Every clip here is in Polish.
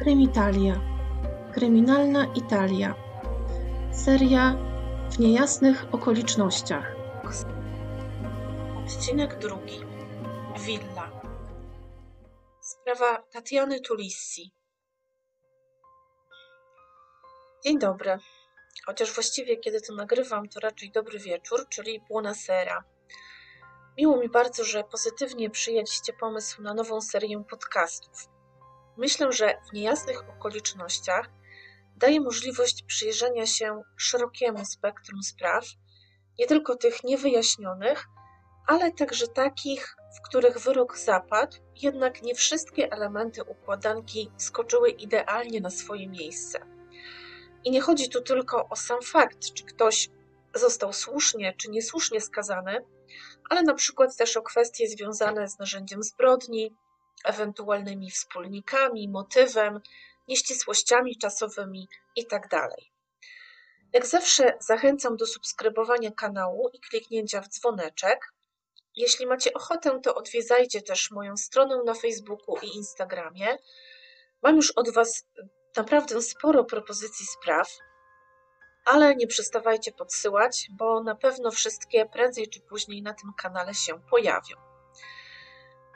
Krymitalia. Kryminalna Italia. Seria w niejasnych okolicznościach. Odcinek drugi. Villa. Sprawa Tatiany Tulissi. Dzień dobry. Chociaż właściwie kiedy to nagrywam, to raczej dobry wieczór, czyli buonasera. Miło mi bardzo, że pozytywnie przyjęliście pomysł na nową serię podcastów. Myślę, że w niejasnych okolicznościach daje możliwość przyjrzenia się szerokiemu spektrum spraw, nie tylko tych niewyjaśnionych, ale także takich, w których wyrok zapadł, jednak nie wszystkie elementy układanki skoczyły idealnie na swoje miejsce. I nie chodzi tu tylko o sam fakt, czy ktoś został słusznie czy niesłusznie skazany, ale na przykład też o kwestie związane z narzędziem zbrodni, ewentualnymi wspólnikami, motywem, nieścisłościami czasowymi itd. Jak zawsze zachęcam do subskrybowania kanału i kliknięcia w dzwoneczek. Jeśli macie ochotę, to odwiedzajcie też moją stronę na Facebooku i Instagramie. Mam już od Was naprawdę sporo propozycji spraw, ale nie przestawajcie podsyłać, bo na pewno wszystkie prędzej czy później na tym kanale się pojawią.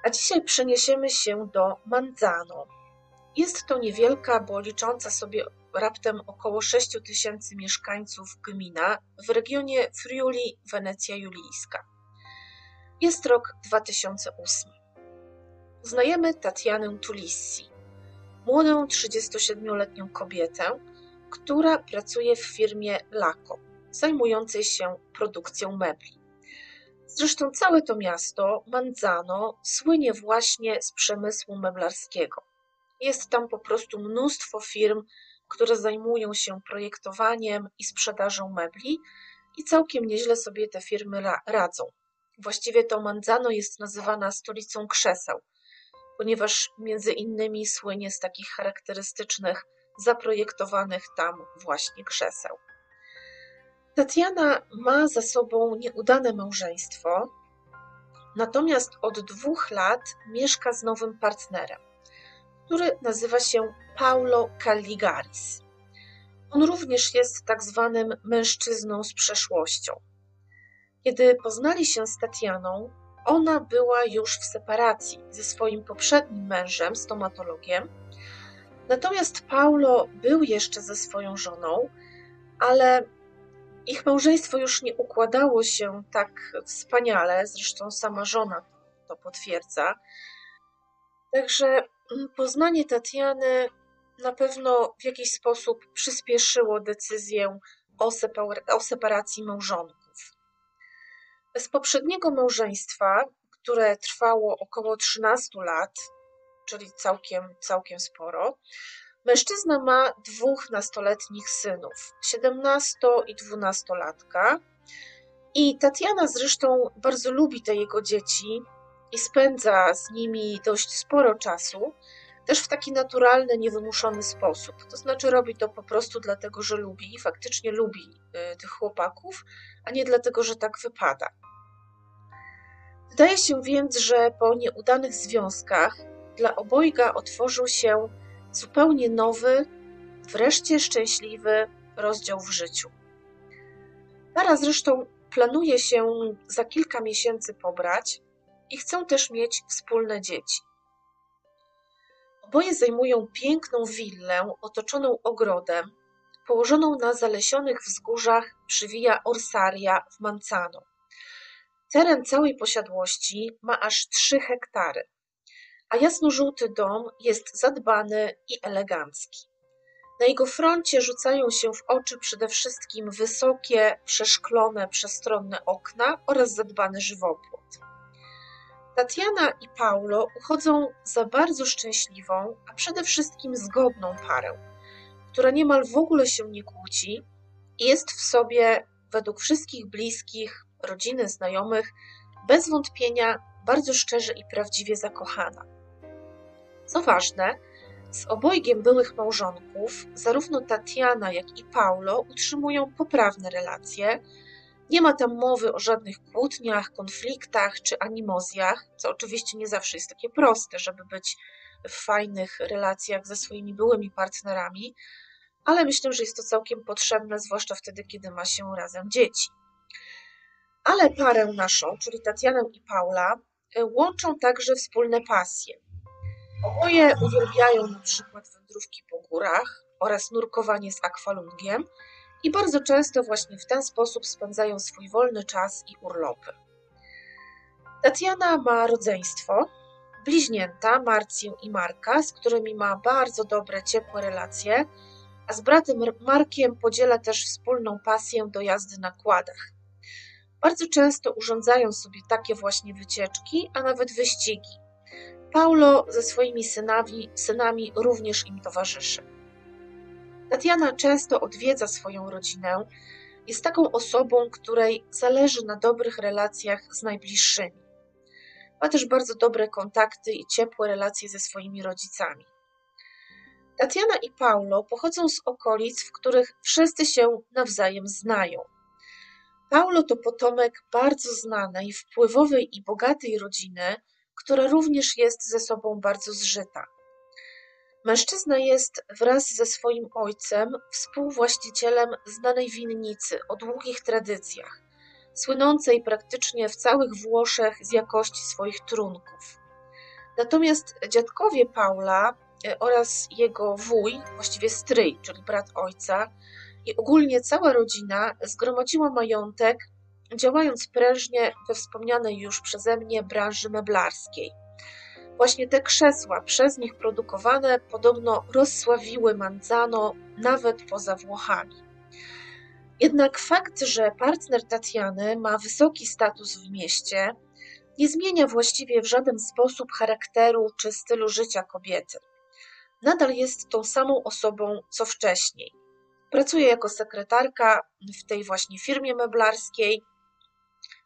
A dzisiaj przeniesiemy się do Manzano. Jest to niewielka, bo licząca sobie raptem około 6 tysięcy mieszkańców gmina w regionie Friuli, Wenecja Julijska. Jest rok 2008. Poznajemy Tatianę Tulissi, młodą 37-letnią kobietę, która pracuje w firmie Lako, zajmującej się produkcją mebli. Zresztą całe to miasto, Manzano, słynie właśnie z przemysłu meblarskiego. Jest tam po prostu mnóstwo firm, które zajmują się projektowaniem i sprzedażą mebli i całkiem nieźle sobie te firmy radzą. Właściwie to Manzano jest nazywana stolicą krzeseł, ponieważ między innymi słynie z takich charakterystycznych, zaprojektowanych tam właśnie krzeseł. Tatiana ma za sobą nieudane małżeństwo, natomiast od dwóch lat mieszka z nowym partnerem, który nazywa się Paulo Calligaris. On również jest tak zwanym mężczyzną z przeszłością. Kiedy poznali się z Tatianą, ona była już w separacji ze swoim poprzednim mężem, stomatologiem. Natomiast Paulo był jeszcze ze swoją żoną, ale ich małżeństwo już nie układało się tak wspaniale, zresztą sama żona to potwierdza. Także mm, poznanie Tatiany na pewno w jakiś sposób przyspieszyło decyzję o, o separacji małżonków. Z poprzedniego małżeństwa, które trwało około 13 lat, czyli całkiem, całkiem sporo, Mężczyzna ma dwóch nastoletnich synów, 17 i 12-latka. I Tatiana zresztą bardzo lubi te jego dzieci i spędza z nimi dość sporo czasu, też w taki naturalny, niewymuszony sposób. To znaczy, robi to po prostu dlatego, że lubi i faktycznie lubi y, tych chłopaków, a nie dlatego, że tak wypada. Wydaje się więc, że po nieudanych związkach dla obojga otworzył się zupełnie nowy, wreszcie szczęśliwy rozdział w życiu. Para zresztą planuje się za kilka miesięcy pobrać i chcą też mieć wspólne dzieci. Oboje zajmują piękną willę otoczoną ogrodem, położoną na zalesionych wzgórzach przy Via Orsaria w Manzano. Teren całej posiadłości ma aż 3 hektary a jasno-żółty dom jest zadbany i elegancki. Na jego froncie rzucają się w oczy przede wszystkim wysokie, przeszklone, przestronne okna oraz zadbany żywopłot. Tatiana i Paulo uchodzą za bardzo szczęśliwą, a przede wszystkim zgodną parę, która niemal w ogóle się nie kłóci i jest w sobie, według wszystkich bliskich, rodziny, znajomych, bez wątpienia bardzo szczerze i prawdziwie zakochana. Co ważne, z obojgiem byłych małżonków, zarówno Tatiana, jak i Paulo, utrzymują poprawne relacje. Nie ma tam mowy o żadnych kłótniach, konfliktach czy animozjach, co oczywiście nie zawsze jest takie proste, żeby być w fajnych relacjach ze swoimi byłymi partnerami, ale myślę, że jest to całkiem potrzebne, zwłaszcza wtedy, kiedy ma się razem dzieci. Ale parę naszą, czyli Tatianę i Paula, łączą także wspólne pasje. Oboje uwielbiają na przykład wędrówki po górach oraz nurkowanie z akwalungiem i bardzo często właśnie w ten sposób spędzają swój wolny czas i urlopy. Tatiana ma rodzeństwo, bliźnięta Marcję i Marka, z którymi ma bardzo dobre, ciepłe relacje, a z bratem Markiem podziela też wspólną pasję do jazdy na kładach. Bardzo często urządzają sobie takie właśnie wycieczki, a nawet wyścigi. Paulo ze swoimi synami, synami również im towarzyszy. Tatiana często odwiedza swoją rodzinę, jest taką osobą, której zależy na dobrych relacjach z najbliższymi. Ma też bardzo dobre kontakty i ciepłe relacje ze swoimi rodzicami. Tatiana i Paulo pochodzą z okolic, w których wszyscy się nawzajem znają. Paulo to potomek bardzo znanej, wpływowej i bogatej rodziny, która również jest ze sobą bardzo zżyta. Mężczyzna jest wraz ze swoim ojcem współwłaścicielem znanej winnicy o długich tradycjach, słynącej praktycznie w całych Włoszech z jakości swoich trunków. Natomiast dziadkowie Paula e, oraz jego wuj, właściwie stryj, czyli brat ojca, i ogólnie cała rodzina zgromadziła majątek, działając prężnie we wspomnianej już przeze mnie branży meblarskiej. Właśnie te krzesła przez nich produkowane podobno rozsławiły Manzano nawet poza Włochami. Jednak fakt, że partner Tatiany ma wysoki status w mieście, nie zmienia właściwie w żaden sposób charakteru czy stylu życia kobiety. Nadal jest tą samą osobą co wcześniej. Pracuje jako sekretarka w tej właśnie firmie meblarskiej,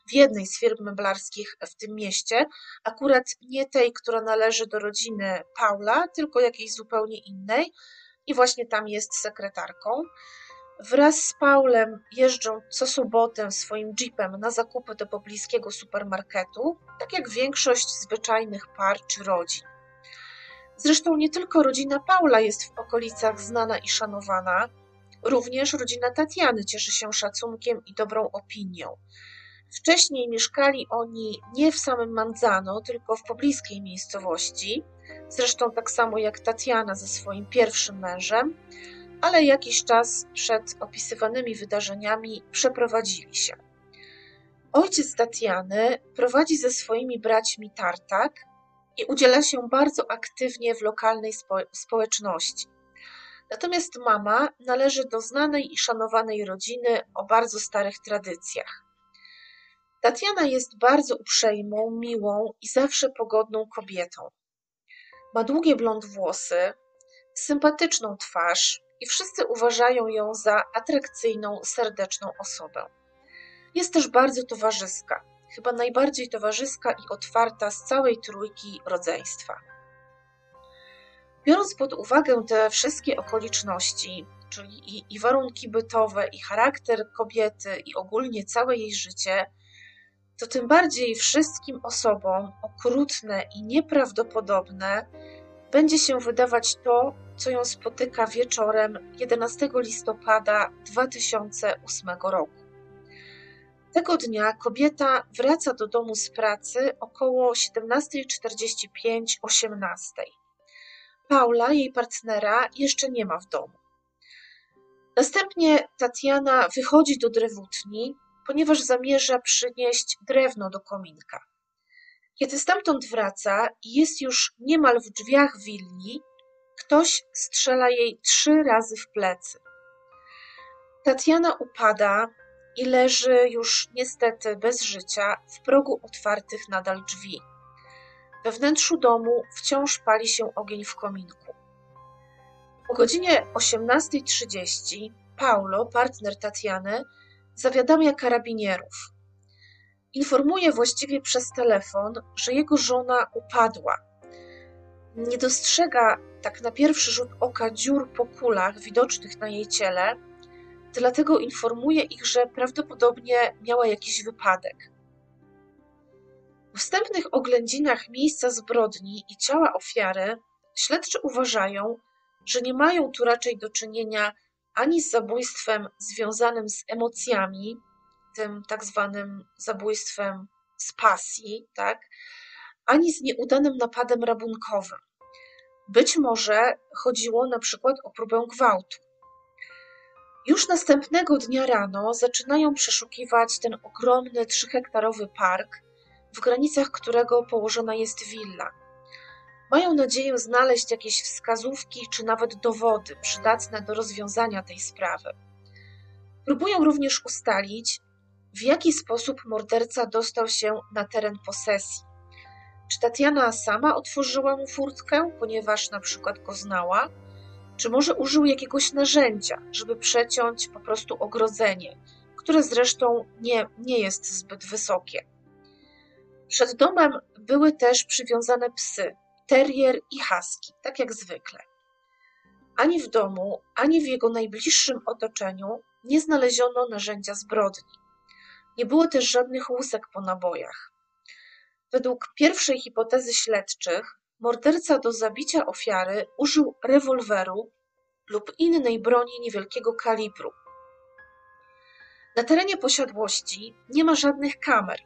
w jednej z firm meblarskich w tym mieście, akurat nie tej, która należy do rodziny Paula, tylko jakiejś zupełnie innej, i właśnie tam jest sekretarką. Wraz z Paulem jeżdżą co sobotę swoim jeepem na zakupy do pobliskiego supermarketu, tak jak większość zwyczajnych par czy rodzin. Zresztą nie tylko rodzina Paula jest w okolicach znana i szanowana, również rodzina Tatiany cieszy się szacunkiem i dobrą opinią. Wcześniej mieszkali oni nie w samym Manzano, tylko w pobliskiej miejscowości, zresztą tak samo jak Tatiana ze swoim pierwszym mężem, ale jakiś czas przed opisywanymi wydarzeniami przeprowadzili się. Ojciec Tatiany prowadzi ze swoimi braćmi tartak i udziela się bardzo aktywnie w lokalnej spo społeczności. Natomiast mama należy do znanej i szanowanej rodziny o bardzo starych tradycjach. Tatiana jest bardzo uprzejmą, miłą i zawsze pogodną kobietą. Ma długie blond włosy, sympatyczną twarz i wszyscy uważają ją za atrakcyjną, serdeczną osobę. Jest też bardzo towarzyska, chyba najbardziej towarzyska i otwarta z całej trójki rodzeństwa. Biorąc pod uwagę te wszystkie okoliczności, czyli i, i warunki bytowe, i charakter kobiety, i ogólnie całe jej życie, to tym bardziej wszystkim osobom okrutne i nieprawdopodobne będzie się wydawać to, co ją spotyka wieczorem 11 listopada 2008 roku. Tego dnia kobieta wraca do domu z pracy około 17.45-18. Paula, jej partnera, jeszcze nie ma w domu. Następnie Tatiana wychodzi do drewutni, ponieważ zamierza przynieść drewno do kominka. Kiedy stamtąd wraca i jest już niemal w drzwiach willi, ktoś strzela jej trzy razy w plecy. Tatiana upada i leży już niestety bez życia w progu otwartych nadal drzwi. We wnętrzu domu wciąż pali się ogień w kominku. O godzinie 18.30 Paulo, partner Tatiany, zawiadamia karabinierów. Informuje właściwie przez telefon, że jego żona upadła. Nie dostrzega tak na pierwszy rzut oka dziur po kulach widocznych na jej ciele, dlatego informuje ich, że prawdopodobnie miała jakiś wypadek. Wstępnych oględzinach miejsca zbrodni i ciała ofiary śledczy uważają, że nie mają tu raczej do czynienia ani z zabójstwem związanym z emocjami, tym tak zwanym zabójstwem z pasji, tak, ani z nieudanym napadem rabunkowym. Być może chodziło na przykład o próbę gwałtu. Już następnego dnia rano zaczynają przeszukiwać ten ogromny trzyhektarowy park, w granicach którego położona jest willa. Mają nadzieję znaleźć jakieś wskazówki czy nawet dowody przydatne do rozwiązania tej sprawy. Próbują również ustalić, w jaki sposób morderca dostał się na teren posesji. Czy Tatiana sama otworzyła mu furtkę, ponieważ na przykład go znała, czy może użył jakiegoś narzędzia, żeby przeciąć po prostu ogrodzenie, które zresztą nie, nie jest zbyt wysokie. Przed domem były też przywiązane psy, terrier i husky, tak jak zwykle. Ani w domu, ani w jego najbliższym otoczeniu nie znaleziono narzędzia zbrodni. Nie było też żadnych łusek po nabojach. Według pierwszej hipotezy śledczych, morderca do zabicia ofiary użył rewolweru lub innej broni niewielkiego kalibru. Na terenie posiadłości nie ma żadnych kamer.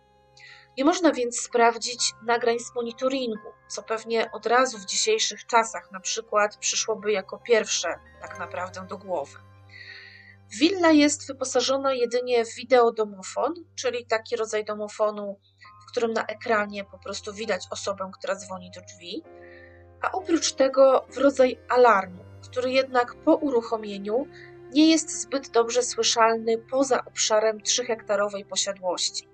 Nie można więc sprawdzić nagrań z monitoringu, co pewnie od razu w dzisiejszych czasach na przykład przyszłoby jako pierwsze tak naprawdę do głowy. Willa jest wyposażona jedynie w wideodomofon, czyli taki rodzaj domofonu, w którym na ekranie po prostu widać osobę, która dzwoni do drzwi, a oprócz tego w rodzaj alarmu, który jednak po uruchomieniu nie jest zbyt dobrze słyszalny poza obszarem 3-hektarowej posiadłości.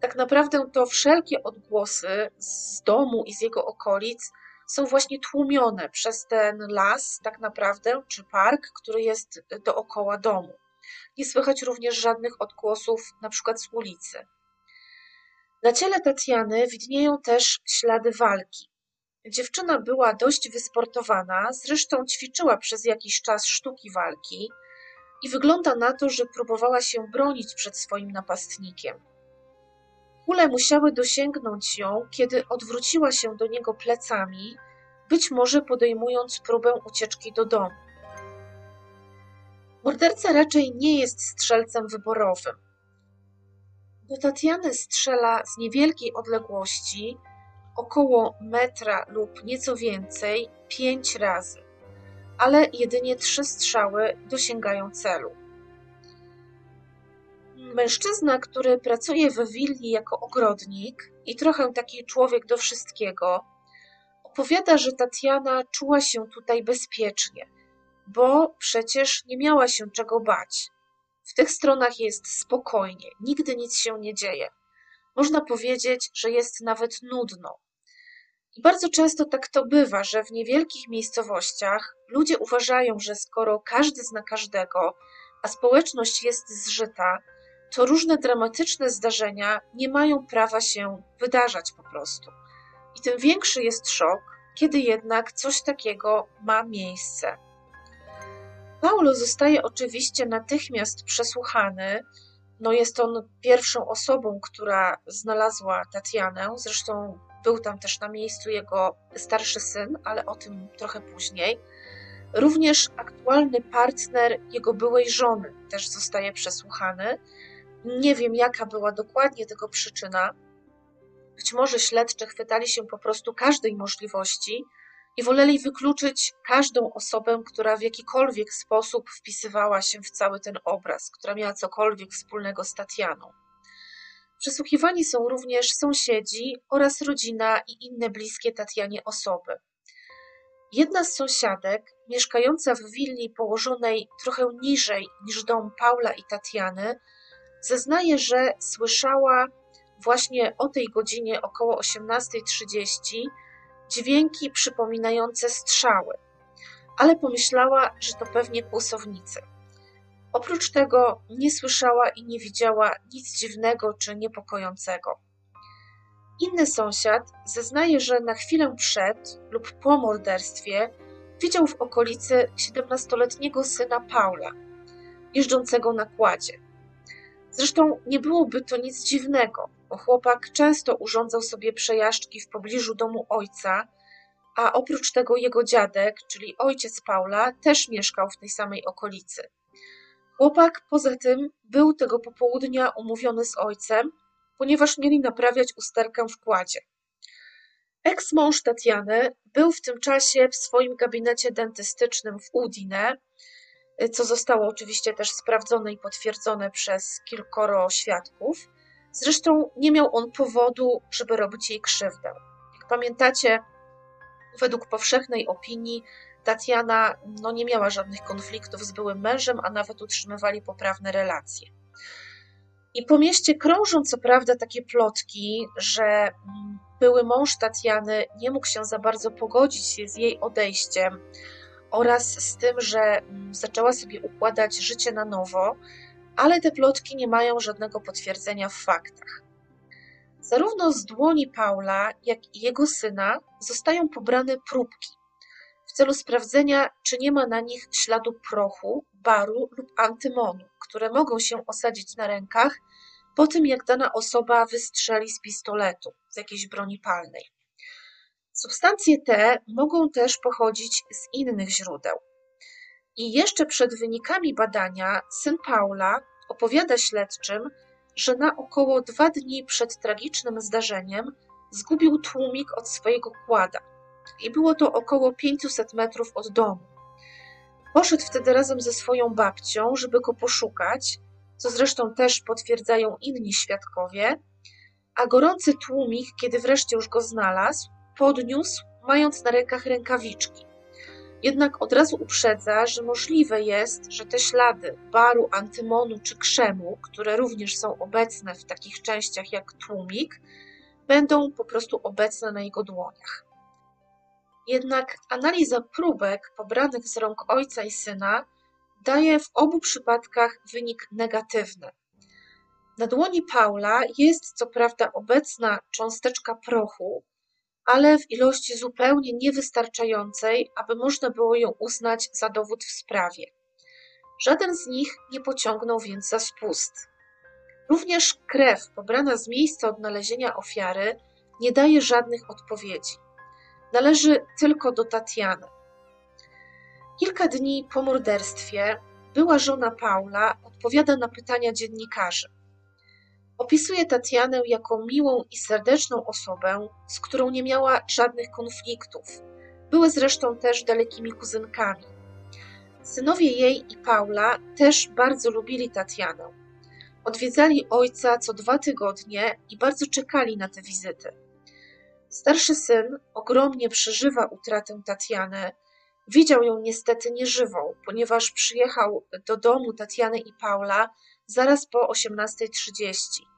Tak naprawdę to wszelkie odgłosy z domu i z jego okolic są właśnie tłumione przez ten las, tak naprawdę, czy park, który jest dookoła domu. Nie słychać również żadnych odgłosów, na przykład z ulicy. Na ciele Tatiany widnieją też ślady walki. Dziewczyna była dość wysportowana, zresztą ćwiczyła przez jakiś czas sztuki walki i wygląda na to, że próbowała się bronić przed swoim napastnikiem. Kule musiały dosięgnąć ją, kiedy odwróciła się do niego plecami, być może podejmując próbę ucieczki do domu. Morderca raczej nie jest strzelcem wyborowym. Do Tatiany strzela z niewielkiej odległości, około metra lub nieco więcej, pięć razy, ale jedynie trzy strzały dosięgają celu. Mężczyzna, który pracuje w willi jako ogrodnik i trochę taki człowiek do wszystkiego, opowiada, że Tatiana czuła się tutaj bezpiecznie, bo przecież nie miała się czego bać. W tych stronach jest spokojnie, nigdy nic się nie dzieje. Można powiedzieć, że jest nawet nudno. I bardzo często tak to bywa, że w niewielkich miejscowościach ludzie uważają, że skoro każdy zna każdego, a społeczność jest zżyta, to różne dramatyczne zdarzenia nie mają prawa się wydarzać po prostu. I tym większy jest szok, kiedy jednak coś takiego ma miejsce. Paulo zostaje oczywiście natychmiast przesłuchany. No jest on pierwszą osobą, która znalazła Tatianę. Zresztą był tam też na miejscu jego starszy syn, ale o tym trochę później. Również aktualny partner jego byłej żony też zostaje przesłuchany. Nie wiem, jaka była dokładnie tego przyczyna. Być może śledczy chwytali się po prostu każdej możliwości i woleli wykluczyć każdą osobę, która w jakikolwiek sposób wpisywała się w cały ten obraz, która miała cokolwiek wspólnego z Tatianą. Przesłuchiwani są również sąsiedzi oraz rodzina i inne bliskie Tatianie osoby. Jedna z sąsiadek, mieszkająca w willi położonej trochę niżej niż dom Paula i Tatiany, zeznaje, że słyszała właśnie o tej godzinie około 18.30 dźwięki przypominające strzały, ale pomyślała, że to pewnie kłusownicy. Oprócz tego nie słyszała i nie widziała nic dziwnego czy niepokojącego. Inny sąsiad zeznaje, że na chwilę przed lub po morderstwie widział w okolicy 17-letniego syna Paula, jeżdżącego na kładzie. Zresztą nie byłoby to nic dziwnego, bo chłopak często urządzał sobie przejażdżki w pobliżu domu ojca a oprócz tego jego dziadek, czyli ojciec Paula, też mieszkał w tej samej okolicy. Chłopak poza tym był tego popołudnia umówiony z ojcem, ponieważ mieli naprawiać usterkę w kładzie. Eks-mąż Tatiany był w tym czasie w swoim gabinecie dentystycznym w Udine, co zostało oczywiście też sprawdzone i potwierdzone przez kilkoro świadków. Zresztą nie miał on powodu, żeby robić jej krzywdę. Jak pamiętacie, według powszechnej opinii Tatiana no, nie miała żadnych konfliktów z byłym mężem, a nawet utrzymywali poprawne relacje. I po mieście krążą co prawda takie plotki, że mm, były mąż Tatiany nie mógł się za bardzo pogodzić z jej odejściem oraz z tym, że mm, zaczęła sobie układać życie na nowo, ale te plotki nie mają żadnego potwierdzenia w faktach. Zarówno z dłoni Paula, jak i jego syna zostają pobrane próbki w celu sprawdzenia, czy nie ma na nich śladu prochu, baru lub antymonu, które mogą się osadzić na rękach po tym, jak dana osoba wystrzeli z pistoletu, z jakiejś broni palnej. Substancje te mogą też pochodzić z innych źródeł. I jeszcze przed wynikami badania syn Paula opowiada śledczym, że na około dwa dni przed tragicznym zdarzeniem zgubił tłumik od swojego kłada. I było to około 500 metrów od domu. Poszedł wtedy razem ze swoją babcią, żeby go poszukać, co zresztą też potwierdzają inni świadkowie, a gorący tłumik, kiedy wreszcie już go znalazł, podniósł, mając na rękach rękawiczki. Jednak od razu uprzedza, że możliwe jest, że te ślady baru, antymonu czy krzemu, które również są obecne w takich częściach jak tłumik, będą po prostu obecne na jego dłoniach. Jednak analiza próbek pobranych z rąk ojca i syna daje w obu przypadkach wynik negatywny. Na dłoni Paula jest co prawda obecna cząsteczka prochu, ale w ilości zupełnie niewystarczającej, aby można było ją uznać za dowód w sprawie. Żaden z nich nie pociągnął więc za spust. Również krew pobrana z miejsca odnalezienia ofiary nie daje żadnych odpowiedzi. Należy tylko do Tatiany. Kilka dni po morderstwie była żona Paula odpowiada na pytania dziennikarzy. Opisuje Tatianę jako miłą i serdeczną osobę, z którą nie miała żadnych konfliktów. Były zresztą też dalekimi kuzynkami. Synowie jej i Paula też bardzo lubili Tatianę. Odwiedzali ojca co dwa tygodnie i bardzo czekali na te wizyty. Starszy syn ogromnie przeżywa utratę Tatiany. Widział ją niestety nieżywą, ponieważ przyjechał do domu Tatiany i Paula zaraz po 18.30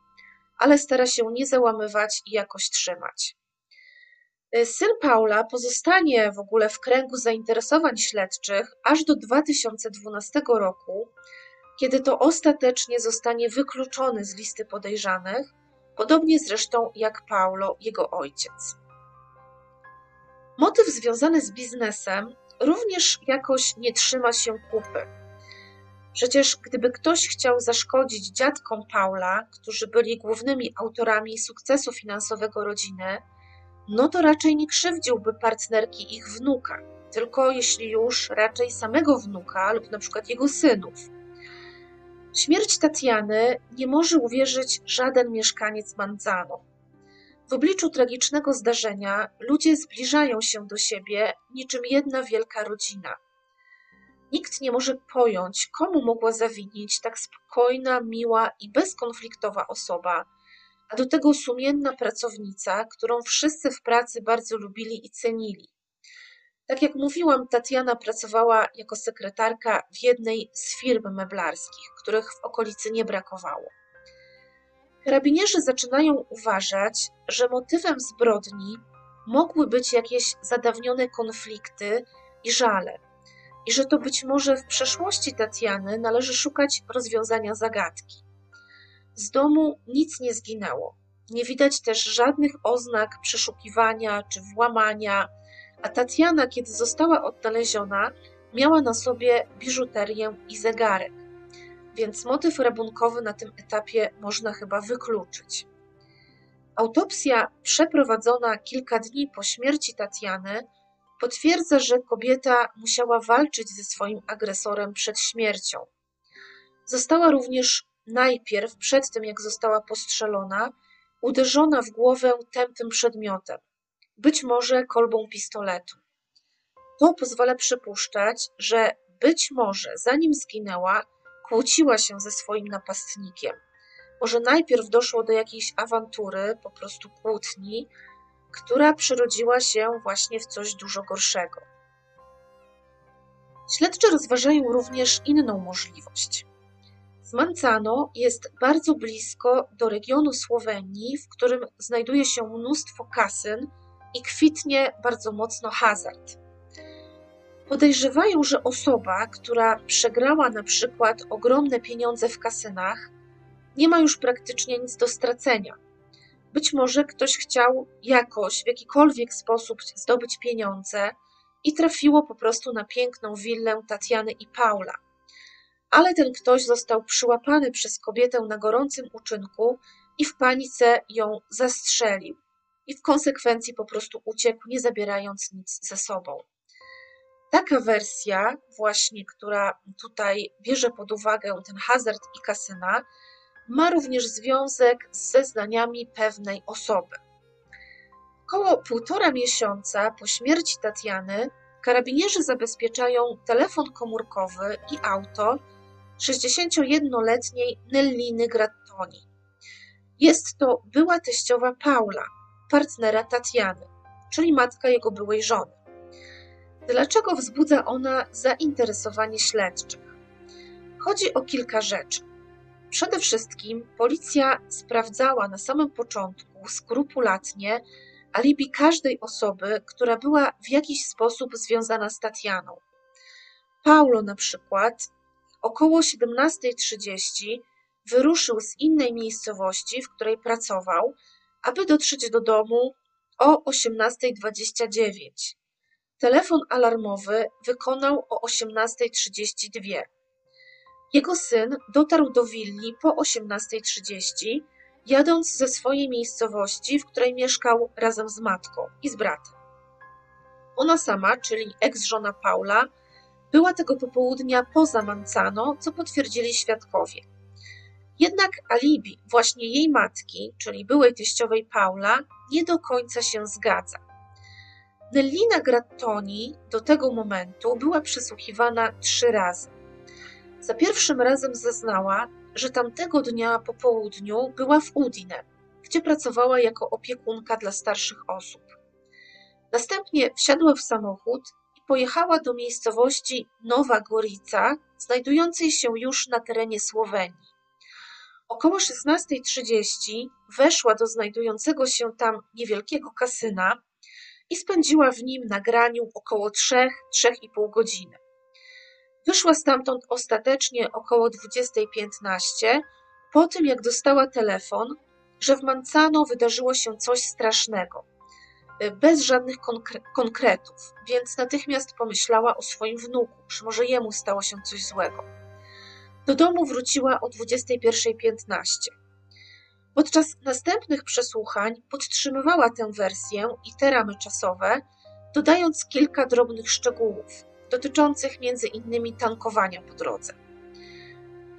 ale stara się nie załamywać i jakoś trzymać. Y, syn Paula pozostanie w ogóle w kręgu zainteresowań śledczych aż do 2012 roku, kiedy to ostatecznie zostanie wykluczony z listy podejrzanych, podobnie zresztą jak Paulo, jego ojciec. Motyw związany z biznesem również jakoś nie trzyma się kupy. Przecież gdyby ktoś chciał zaszkodzić dziadkom Paula, którzy byli głównymi autorami sukcesu finansowego rodziny, no to raczej nie krzywdziłby partnerki ich wnuka, tylko jeśli już raczej samego wnuka lub na przykład jego synów. Śmierć Tatiany nie może uwierzyć żaden mieszkaniec Manzano. W obliczu tragicznego zdarzenia ludzie zbliżają się do siebie niczym jedna wielka rodzina. Nikt nie może pojąć, komu mogła zawinić tak spokojna, miła i bezkonfliktowa osoba, a do tego sumienna pracownica, którą wszyscy w pracy bardzo lubili i cenili. Tak jak mówiłam, Tatiana pracowała jako sekretarka w jednej z firm meblarskich, których w okolicy nie brakowało. Karabinierzy zaczynają uważać, że motywem zbrodni mogły być jakieś zadawnione konflikty i żale i że to być może w przeszłości Tatiany należy szukać rozwiązania zagadki. Z domu nic nie zginęło. Nie widać też żadnych oznak przeszukiwania czy włamania, a Tatiana, kiedy została odnaleziona, miała na sobie biżuterię i zegarek, więc motyw rabunkowy na tym etapie można chyba wykluczyć. Autopsja przeprowadzona kilka dni po śmierci Tatiany potwierdza, że kobieta musiała walczyć ze swoim agresorem przed śmiercią. Została również najpierw, przed tym jak została postrzelona, uderzona w głowę tępym przedmiotem, być może kolbą pistoletu. To pozwala przypuszczać, że być może zanim zginęła, kłóciła się ze swoim napastnikiem. Może najpierw doszło do jakiejś awantury, po prostu kłótni, która przerodziła się właśnie w coś dużo gorszego. Śledczy rozważają również inną możliwość. Zmancano jest bardzo blisko do regionu Słowenii, w którym znajduje się mnóstwo kasyn i kwitnie bardzo mocno hazard. Podejrzewają, że osoba, która przegrała na przykład ogromne pieniądze w kasynach, nie ma już praktycznie nic do stracenia. Być może ktoś chciał jakoś, w jakikolwiek sposób zdobyć pieniądze i trafiło po prostu na piękną willę Tatiany i Paula. Ale ten ktoś został przyłapany przez kobietę na gorącym uczynku i w panice ją zastrzelił. I w konsekwencji po prostu uciekł, nie zabierając nic ze sobą. Taka wersja, właśnie, która tutaj bierze pod uwagę ten hazard i kasyna, ma również związek z zeznaniami pewnej osoby. Około półtora miesiąca po śmierci Tatiany karabinierzy zabezpieczają telefon komórkowy i auto 61-letniej Nelliny Grattoni. Jest to była teściowa Paula, partnera Tatiany, czyli matka jego byłej żony. Dlaczego wzbudza ona zainteresowanie śledczych? Chodzi o kilka rzeczy. Przede wszystkim policja sprawdzała na samym początku skrupulatnie alibi każdej osoby, która była w jakiś sposób związana z Tatianą. Paulo na przykład około 17.30 wyruszył z innej miejscowości, w której pracował, aby dotrzeć do domu o 18.29. Telefon alarmowy wykonał o 18.32. Jego syn dotarł do willi po 18.30, jadąc ze swojej miejscowości, w której mieszkał razem z matką i z bratem. Ona sama, czyli ex-żona Paula, była tego popołudnia poza Mancano, co potwierdzili świadkowie. Jednak alibi właśnie jej matki, czyli byłej teściowej Paula, nie do końca się zgadza. Nellina Grattoni do tego momentu była przesłuchiwana trzy razy. Za pierwszym razem zeznała, że tamtego dnia po południu była w Udine, gdzie pracowała jako opiekunka dla starszych osób. Następnie wsiadła w samochód i pojechała do miejscowości Nowa Gorica, znajdującej się już na terenie Słowenii. Około 16.30 weszła do znajdującego się tam niewielkiego kasyna i spędziła w nim na graniu około 3-3,5 godziny. Wyszła stamtąd ostatecznie około 20.15, po tym jak dostała telefon, że w Mancano wydarzyło się coś strasznego, y, bez żadnych konkre konkretów, więc natychmiast pomyślała o swoim wnuku, że może jemu stało się coś złego. Do domu wróciła o 21.15. Podczas następnych przesłuchań podtrzymywała tę wersję i te ramy czasowe, dodając kilka drobnych szczegółów, dotyczących między innymi tankowania po drodze.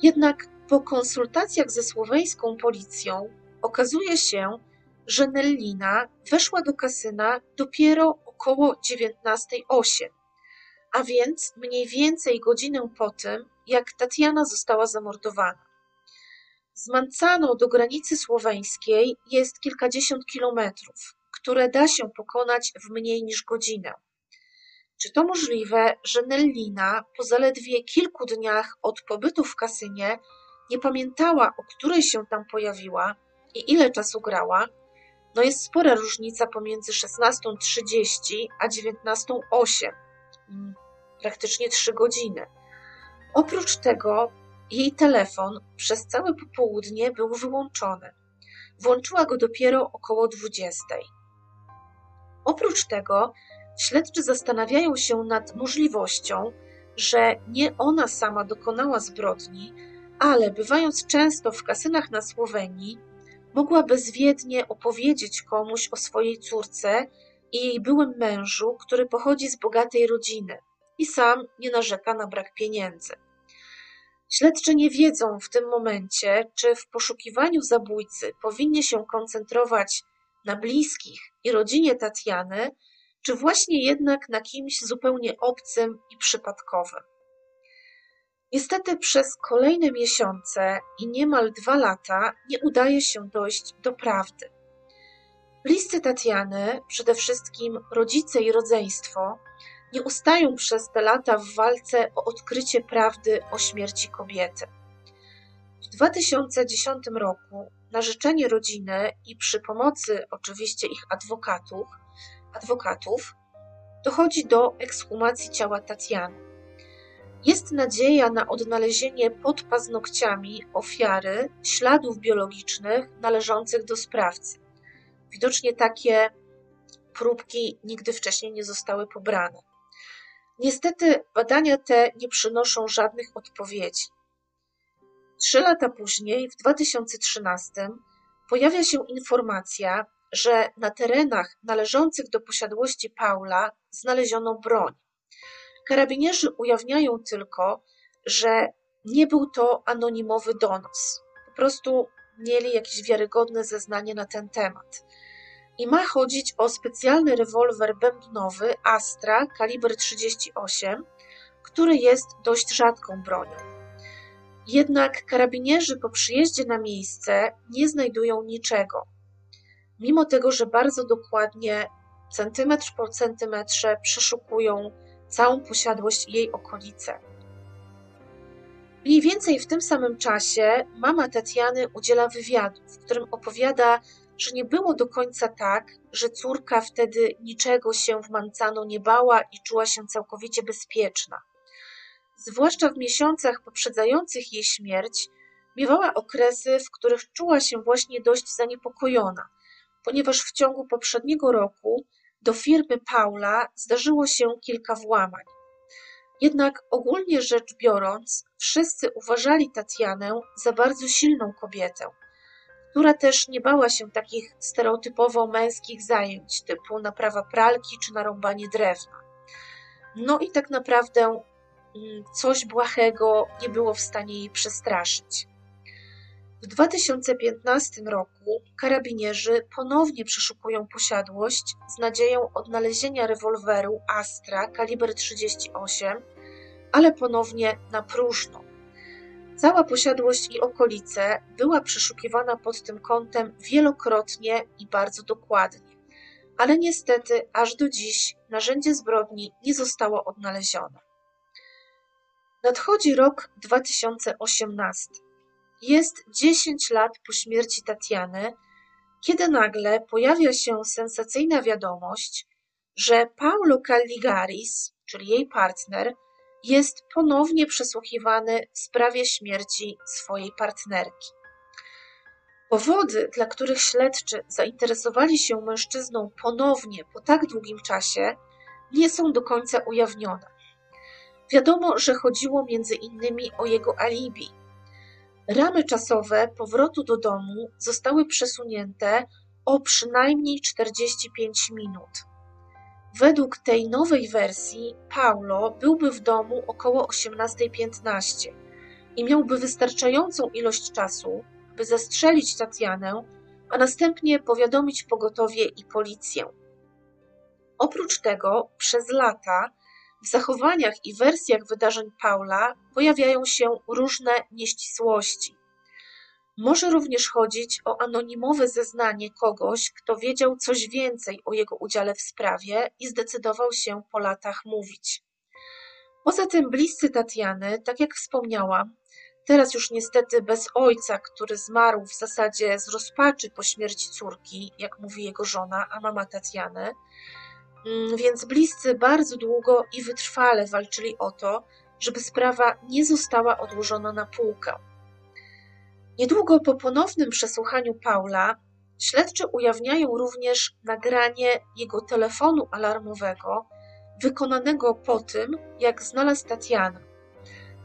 Jednak po konsultacjach ze słoweńską policją okazuje się, że Nellina weszła do kasyna dopiero około 19.08, a więc mniej więcej godzinę po tym, jak Tatiana została zamordowana. Z Mancano do granicy słoweńskiej jest kilkadziesiąt kilometrów, które da się pokonać w mniej niż godzinę. Czy to możliwe, że Nellina po zaledwie kilku dniach od pobytu w kasynie nie pamiętała, o której się tam pojawiła i ile czasu grała? No jest spora różnica pomiędzy 16.30 a 19.08, mm, praktycznie 3 godziny. Oprócz tego jej telefon przez całe popołudnie był wyłączony. Włączyła go dopiero około 20. Oprócz tego Śledczy zastanawiają się nad możliwością, że nie ona sama dokonała zbrodni, ale bywając często w kasynach na Słowenii, mogła bezwiednie opowiedzieć komuś o swojej córce i jej byłym mężu, który pochodzi z bogatej rodziny i sam nie narzeka na brak pieniędzy. Śledczy nie wiedzą w tym momencie, czy w poszukiwaniu zabójcy powinni się koncentrować na bliskich i rodzinie Tatiany, czy właśnie jednak na kimś zupełnie obcym i przypadkowym. Niestety przez kolejne miesiące i niemal dwa lata nie udaje się dojść do prawdy. Bliscy Tatiany, przede wszystkim rodzice i rodzeństwo, nie ustają przez te lata w walce o odkrycie prawdy o śmierci kobiety. W 2010 roku na życzenie rodziny i przy pomocy oczywiście ich adwokatów, adwokatów dochodzi do ekshumacji ciała Tatiany. Jest nadzieja na odnalezienie pod paznokciami ofiary śladów biologicznych należących do sprawcy. Widocznie takie próbki nigdy wcześniej nie zostały pobrane. Niestety badania te nie przynoszą żadnych odpowiedzi. Trzy lata później, w 2013, pojawia się informacja, że na terenach należących do posiadłości Paula znaleziono broń. Karabinierzy ujawniają tylko, że nie był to anonimowy donos. Po prostu mieli jakieś wiarygodne zeznanie na ten temat. I ma chodzić o specjalny rewolwer bębnowy Astra kaliber 38, który jest dość rzadką bronią. Jednak karabinierzy po przyjeździe na miejsce nie znajdują niczego. Mimo tego, że bardzo dokładnie, centymetr po centymetrze, przeszukują całą posiadłość i jej okolice. Mniej więcej w tym samym czasie mama Tatiany udziela wywiadu, w którym opowiada, że nie było do końca tak, że córka wtedy niczego się w Mancano nie bała i czuła się całkowicie bezpieczna. Zwłaszcza w miesiącach poprzedzających jej śmierć, miewała okresy, w których czuła się właśnie dość zaniepokojona, ponieważ w ciągu poprzedniego roku do firmy Paula zdarzyło się kilka włamań. Jednak ogólnie rzecz biorąc, wszyscy uważali Tatianę za bardzo silną kobietę, która też nie bała się takich stereotypowo męskich zajęć, typu naprawa pralki czy narąbanie drewna. No i tak naprawdę mm, coś błahego nie było w stanie jej przestraszyć. W 2015 roku karabinierzy ponownie przeszukują posiadłość z nadzieją odnalezienia rewolweru Astra kaliber 38, ale ponownie na próżno. Cała posiadłość i okolice była przeszukiwana pod tym kątem wielokrotnie i bardzo dokładnie, ale niestety aż do dziś narzędzie zbrodni nie zostało odnalezione. Nadchodzi rok 2018. Jest 10 lat po śmierci Tatiany, kiedy nagle pojawia się sensacyjna wiadomość, że Paulo Calligaris, czyli jej partner, jest ponownie przesłuchiwany w sprawie śmierci swojej partnerki. Powody, dla których śledczy zainteresowali się mężczyzną ponownie po tak długim czasie, nie są do końca ujawnione. Wiadomo, że chodziło między innymi o jego alibi. Ramy czasowe powrotu do domu zostały przesunięte o przynajmniej 45 minut. Według tej nowej wersji Paulo byłby w domu około 18.15 i miałby wystarczającą ilość czasu, by zastrzelić Tatianę, a następnie powiadomić pogotowie i policję. Oprócz tego, przez lata w zachowaniach i wersjach wydarzeń Paula pojawiają się różne nieścisłości. Może również chodzić o anonimowe zeznanie kogoś, kto wiedział coś więcej o jego udziale w sprawie i zdecydował się po latach mówić. Poza tym bliscy Tatiany, tak jak wspomniałam, teraz już niestety bez ojca, który zmarł w zasadzie z rozpaczy po śmierci córki, jak mówi jego żona, a mama Tatiany, więc bliscy bardzo długo i wytrwale walczyli o to, żeby sprawa nie została odłożona na półkę. Niedługo po ponownym przesłuchaniu Paula śledczy ujawniają również nagranie jego telefonu alarmowego wykonanego po tym, jak znalazł Tatiana.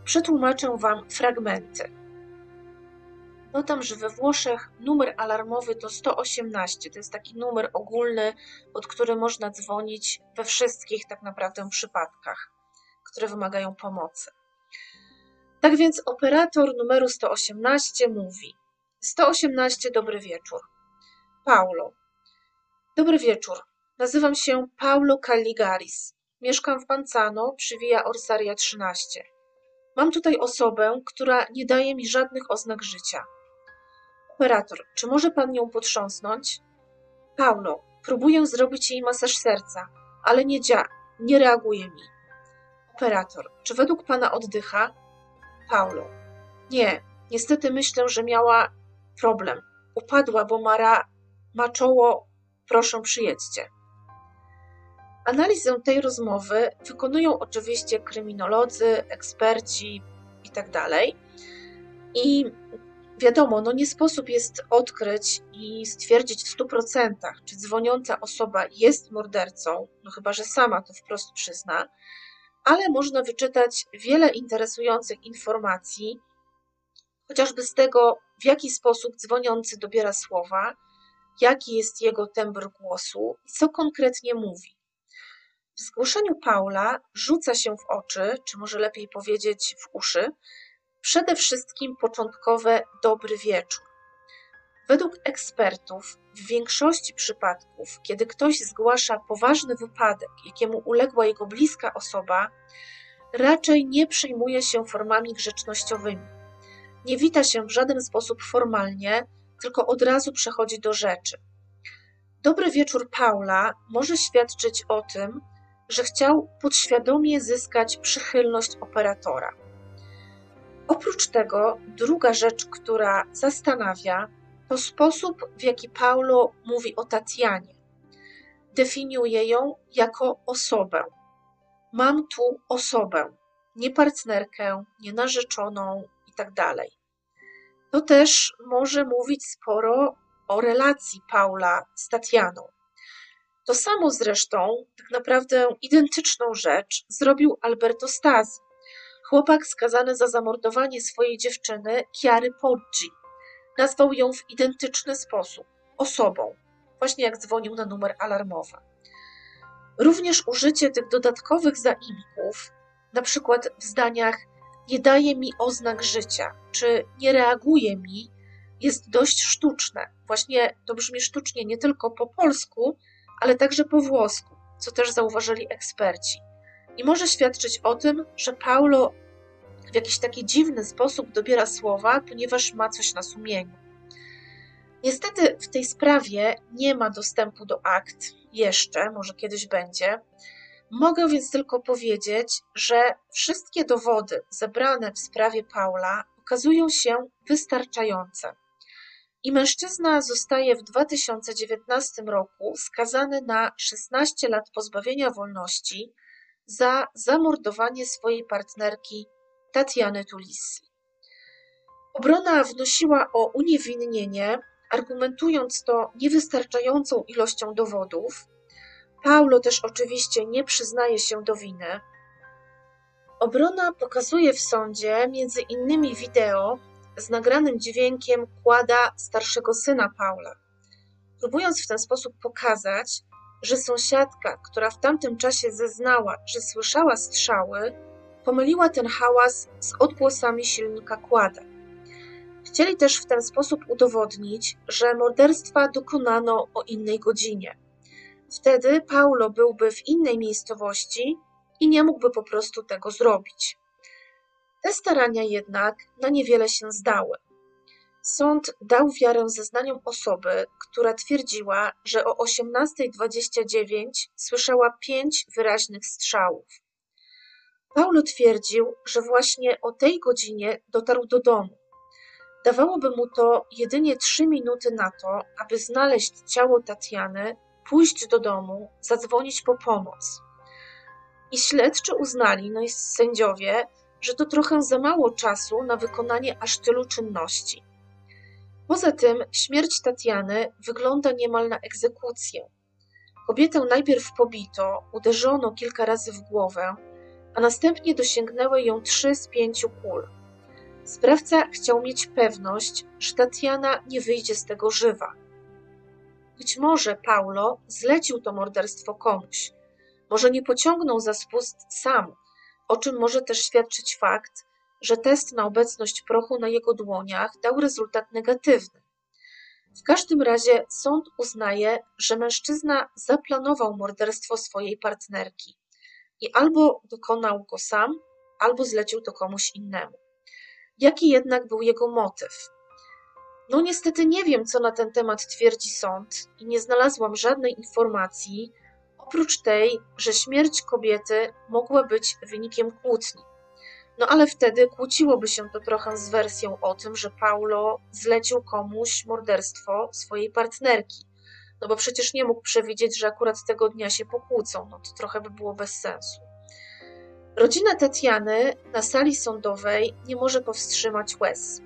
Przetłumaczę Wam fragmenty. Dodam, że we Włoszech numer alarmowy to 118. To jest taki numer ogólny, pod który można dzwonić we wszystkich tak naprawdę przypadkach, które wymagają pomocy. Tak więc operator numeru 118 mówi: 118, dobry wieczór. Paulo. Dobry wieczór. Nazywam się Paulo Calligaris. Mieszkam w Panzano przy Via Orsaria 13. Mam tutaj osobę, która nie daje mi żadnych oznak życia. Operator, czy może pan ją potrząsnąć? Paulo, próbuję zrobić jej masaż serca, ale nie dzia, nie reaguje mi. Operator, czy według pana oddycha? Paulo, nie, niestety myślę, że miała problem. Upadła, bo Mara ma czoło, proszę przyjedźcie. Analizę tej rozmowy wykonują oczywiście kryminolodzy, eksperci itd. I tak wiadomo, no nie sposób jest odkryć i stwierdzić w 100%, czy dzwoniąca osoba jest mordercą, no chyba że sama to wprost przyzna, ale można wyczytać wiele interesujących informacji, chociażby z tego, w jaki sposób dzwoniący dobiera słowa, jaki jest jego tembr głosu i co konkretnie mówi. W zgłoszeniu Paula rzuca się w oczy, czy może lepiej powiedzieć w uszy, przede wszystkim początkowe dobry wieczór. Według ekspertów, w większości przypadków, kiedy ktoś zgłasza poważny wypadek, jakiemu uległa jego bliska osoba, raczej nie przejmuje się formami grzecznościowymi. Nie wita się w żaden sposób formalnie, tylko od razu przechodzi do rzeczy. Dobry wieczór Paula może świadczyć o tym, że chciał podświadomie zyskać przychylność operatora. Oprócz tego, druga rzecz, która zastanawia, to sposób, w jaki Paulo mówi o Tatianie. Definiuje ją jako osobę. Mam tu osobę, nie partnerkę, nie narzeczoną itd. Tak to też może mówić sporo o relacji Paula z Tatianą. To samo zresztą, tak naprawdę identyczną rzecz, zrobił Alberto Stasi, chłopak skazany za zamordowanie swojej dziewczyny Chiary Poggi. Nazwał ją w identyczny sposób osobą, właśnie jak dzwonił na numer alarmowy. Również użycie tych dodatkowych zaimków, na przykład w zdaniach nie daje mi oznak życia, czy nie reaguje mi, jest dość sztuczne. Właśnie to brzmi sztucznie nie tylko po polsku, ale także po włosku, co też zauważyli eksperci. I może świadczyć o tym, że Paulo w jakiś taki dziwny sposób dobiera słowa, ponieważ ma coś na sumieniu. Niestety w tej sprawie nie ma dostępu do akt jeszcze, może kiedyś będzie. Mogę więc tylko powiedzieć, że wszystkie dowody zebrane w sprawie Paula okazują się wystarczające i mężczyzna zostaje w 2019 roku skazany na 16 lat pozbawienia wolności za zamordowanie swojej partnerki Tatiany Tulissi. Obrona wnosiła o uniewinnienie, argumentując to niewystarczającą ilością dowodów. Paulo też oczywiście nie przyznaje się do winy. Obrona pokazuje w sądzie między innymi wideo, z nagranym dźwiękiem kłada starszego syna Paula, próbując w ten sposób pokazać, że sąsiadka, która w tamtym czasie zeznała, że słyszała strzały, pomyliła ten hałas z odgłosami silnika kłada. Chcieli też w ten sposób udowodnić, że morderstwa dokonano o innej godzinie. Wtedy Paulo byłby w innej miejscowości i nie mógłby po prostu tego zrobić. Te starania jednak na niewiele się zdały. Sąd dał wiarę zeznaniom osoby, która twierdziła, że o 18.29 słyszała pięć wyraźnych strzałów. Paulo twierdził, że właśnie o tej godzinie dotarł do domu. Dawałoby mu to jedynie trzy minuty na to, aby znaleźć ciało Tatiany, pójść do domu, zadzwonić po pomoc. I śledczy uznali, no i sędziowie, że to trochę za mało czasu na wykonanie aż tylu czynności. Poza tym śmierć Tatiany wygląda niemal na egzekucję. Kobietę najpierw pobito, uderzono kilka razy w głowę, a następnie dosięgnęły ją trzy z pięciu kul. Sprawca chciał mieć pewność, że Tatiana nie wyjdzie z tego żywa. Być może Paulo zlecił to morderstwo komuś. Może nie pociągnął za spust sam, o czym może też świadczyć fakt, że test na obecność prochu na jego dłoniach dał rezultat negatywny. W każdym razie sąd uznaje, że mężczyzna zaplanował morderstwo swojej partnerki i albo dokonał go sam, albo zlecił to komuś innemu. Jaki jednak był jego motyw? No niestety nie wiem, co na ten temat twierdzi sąd i nie znalazłam żadnej informacji, oprócz tej, że śmierć kobiety mogła być wynikiem kłótni. No ale wtedy kłóciłoby się to trochę z wersją o tym, że Paulo zlecił komuś morderstwo swojej partnerki. No bo przecież nie mógł przewidzieć, że akurat tego dnia się pokłócą. No to trochę by było bez sensu. Rodzina Tatiany na sali sądowej nie może powstrzymać łez.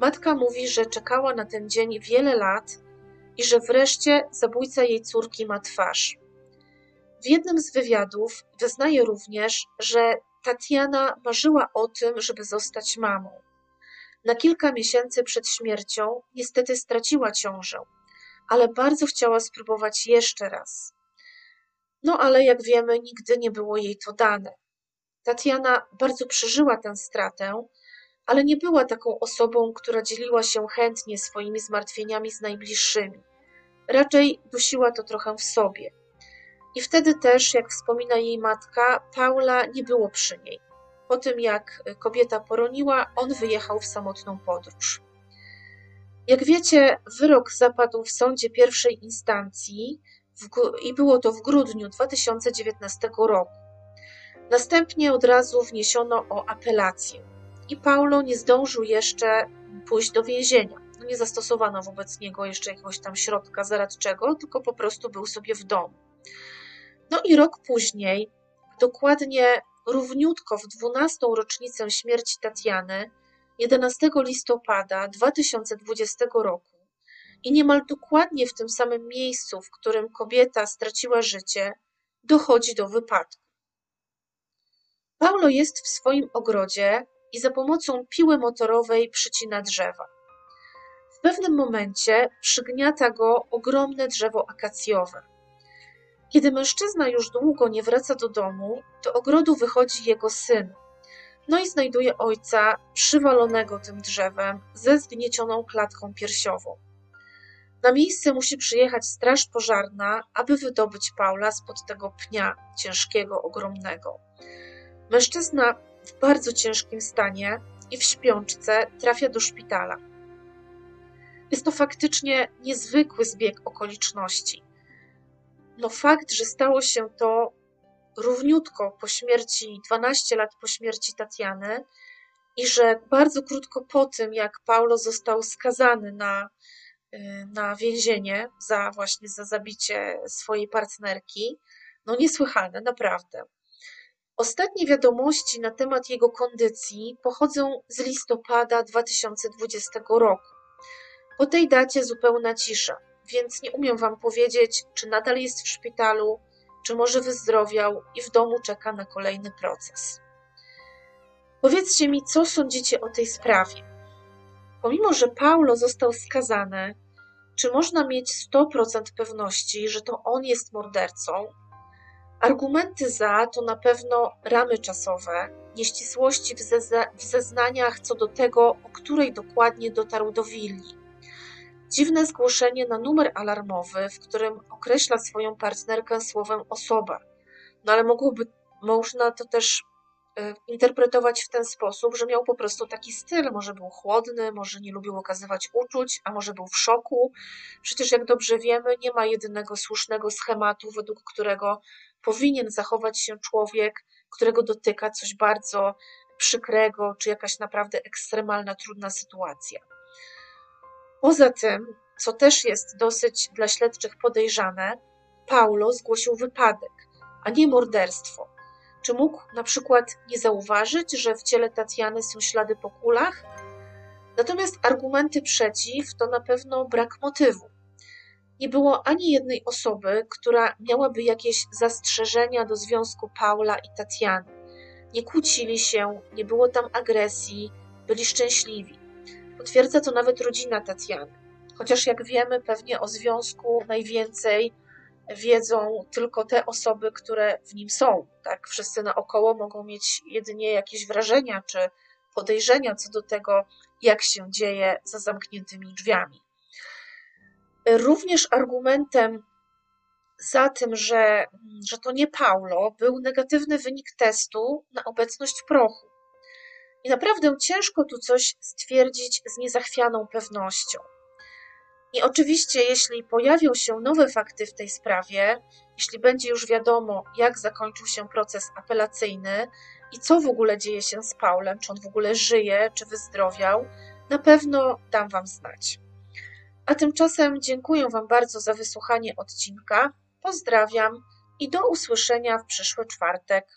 Matka mówi, że czekała na ten dzień wiele lat i że wreszcie zabójca jej córki ma twarz. W jednym z wywiadów wyznaje również, że Tatiana marzyła o tym, żeby zostać mamą. Na kilka miesięcy przed śmiercią niestety straciła ciążę, ale bardzo chciała spróbować jeszcze raz. No ale jak wiemy, nigdy nie było jej to dane. Tatiana bardzo przeżyła tę stratę, ale nie była taką osobą, która dzieliła się chętnie swoimi zmartwieniami z najbliższymi. Raczej dusiła to trochę w sobie. I wtedy też, jak wspomina jej matka, Paula nie było przy niej. Po tym, jak kobieta poroniła, on wyjechał w samotną podróż. Jak wiecie, wyrok zapadł w sądzie pierwszej instancji i było to w grudniu 2019 roku. Następnie od razu wniesiono o apelację i Paulo nie zdążył jeszcze pójść do więzienia. Nie zastosowano wobec niego jeszcze jakiegoś tam środka zaradczego, tylko po prostu był sobie w domu. No i rok później, dokładnie równiutko w 12. rocznicę śmierci Tatiany, 11 listopada 2020 roku, i niemal dokładnie w tym samym miejscu, w którym kobieta straciła życie, dochodzi do wypadku. Paulo jest w swoim ogrodzie i za pomocą piły motorowej przycina drzewa. W pewnym momencie przygniata go ogromne drzewo akacjowe. Kiedy mężczyzna już długo nie wraca do domu, do ogrodu wychodzi jego syn. No i znajduje ojca przywalonego tym drzewem ze zgniecioną klatką piersiową. Na miejsce musi przyjechać straż pożarna, aby wydobyć Paula spod tego pnia ciężkiego, ogromnego. Mężczyzna w bardzo ciężkim stanie i w śpiączce trafia do szpitala. Jest to faktycznie niezwykły zbieg okoliczności. No fakt, że stało się to równiutko po śmierci, 12 lat po śmierci Tatiany i że bardzo krótko po tym, jak Paulo został skazany na, y, na więzienie za właśnie za zabicie swojej partnerki, no niesłychane, naprawdę. Ostatnie wiadomości na temat jego kondycji pochodzą z listopada 2020 roku. Po tej dacie zupełna cisza, więc nie umiem Wam powiedzieć, czy nadal jest w szpitalu, czy może wyzdrowiał i w domu czeka na kolejny proces. Powiedzcie mi, co sądzicie o tej sprawie? Pomimo, że Paulo został skazany, czy można mieć 100% pewności, że to on jest mordercą, Argumenty za to na pewno ramy czasowe, nieścisłości w, w zeznaniach co do tego, o której dokładnie dotarł do willi. Dziwne zgłoszenie na numer alarmowy, w którym określa swoją partnerkę słowem osoba. No ale mogłoby, można to też y, interpretować w ten sposób, że miał po prostu taki styl. Może był chłodny, może nie lubił okazywać uczuć, a może był w szoku. Przecież, jak dobrze wiemy, nie ma jedynego słusznego schematu, według którego powinien zachować się człowiek, którego dotyka coś bardzo przykrego, czy jakaś naprawdę ekstremalna, trudna sytuacja. Poza tym, co też jest dosyć dla śledczych podejrzane, Paulo zgłosił wypadek, a nie morderstwo. Czy mógł na przykład nie zauważyć, że w ciele Tatiany są ślady po kulach? Natomiast argumenty przeciw to na pewno brak motywu nie było ani jednej osoby, która miałaby jakieś zastrzeżenia do związku Paula i Tatiany. Nie kłócili się, nie było tam agresji, byli szczęśliwi. Potwierdza to nawet rodzina Tacjany. Chociaż jak wiemy, pewnie o związku najwięcej wiedzą tylko te osoby, które w nim są. Tak? Wszyscy naokoło mogą mieć jedynie jakieś wrażenia czy podejrzenia co do tego, jak się dzieje za zamkniętymi drzwiami. Również argumentem za tym, że, że to nie Paulo, był negatywny wynik testu na obecność prochu. I naprawdę ciężko tu coś stwierdzić z niezachwianą pewnością. I oczywiście, jeśli pojawią się nowe fakty w tej sprawie, jeśli będzie już wiadomo, jak zakończył się proces apelacyjny i co w ogóle dzieje się z Paulem, czy on w ogóle żyje, czy wyzdrowiał, na pewno dam Wam znać. A tymczasem dziękuję Wam bardzo za wysłuchanie odcinka. Pozdrawiam i do usłyszenia w przyszły czwartek.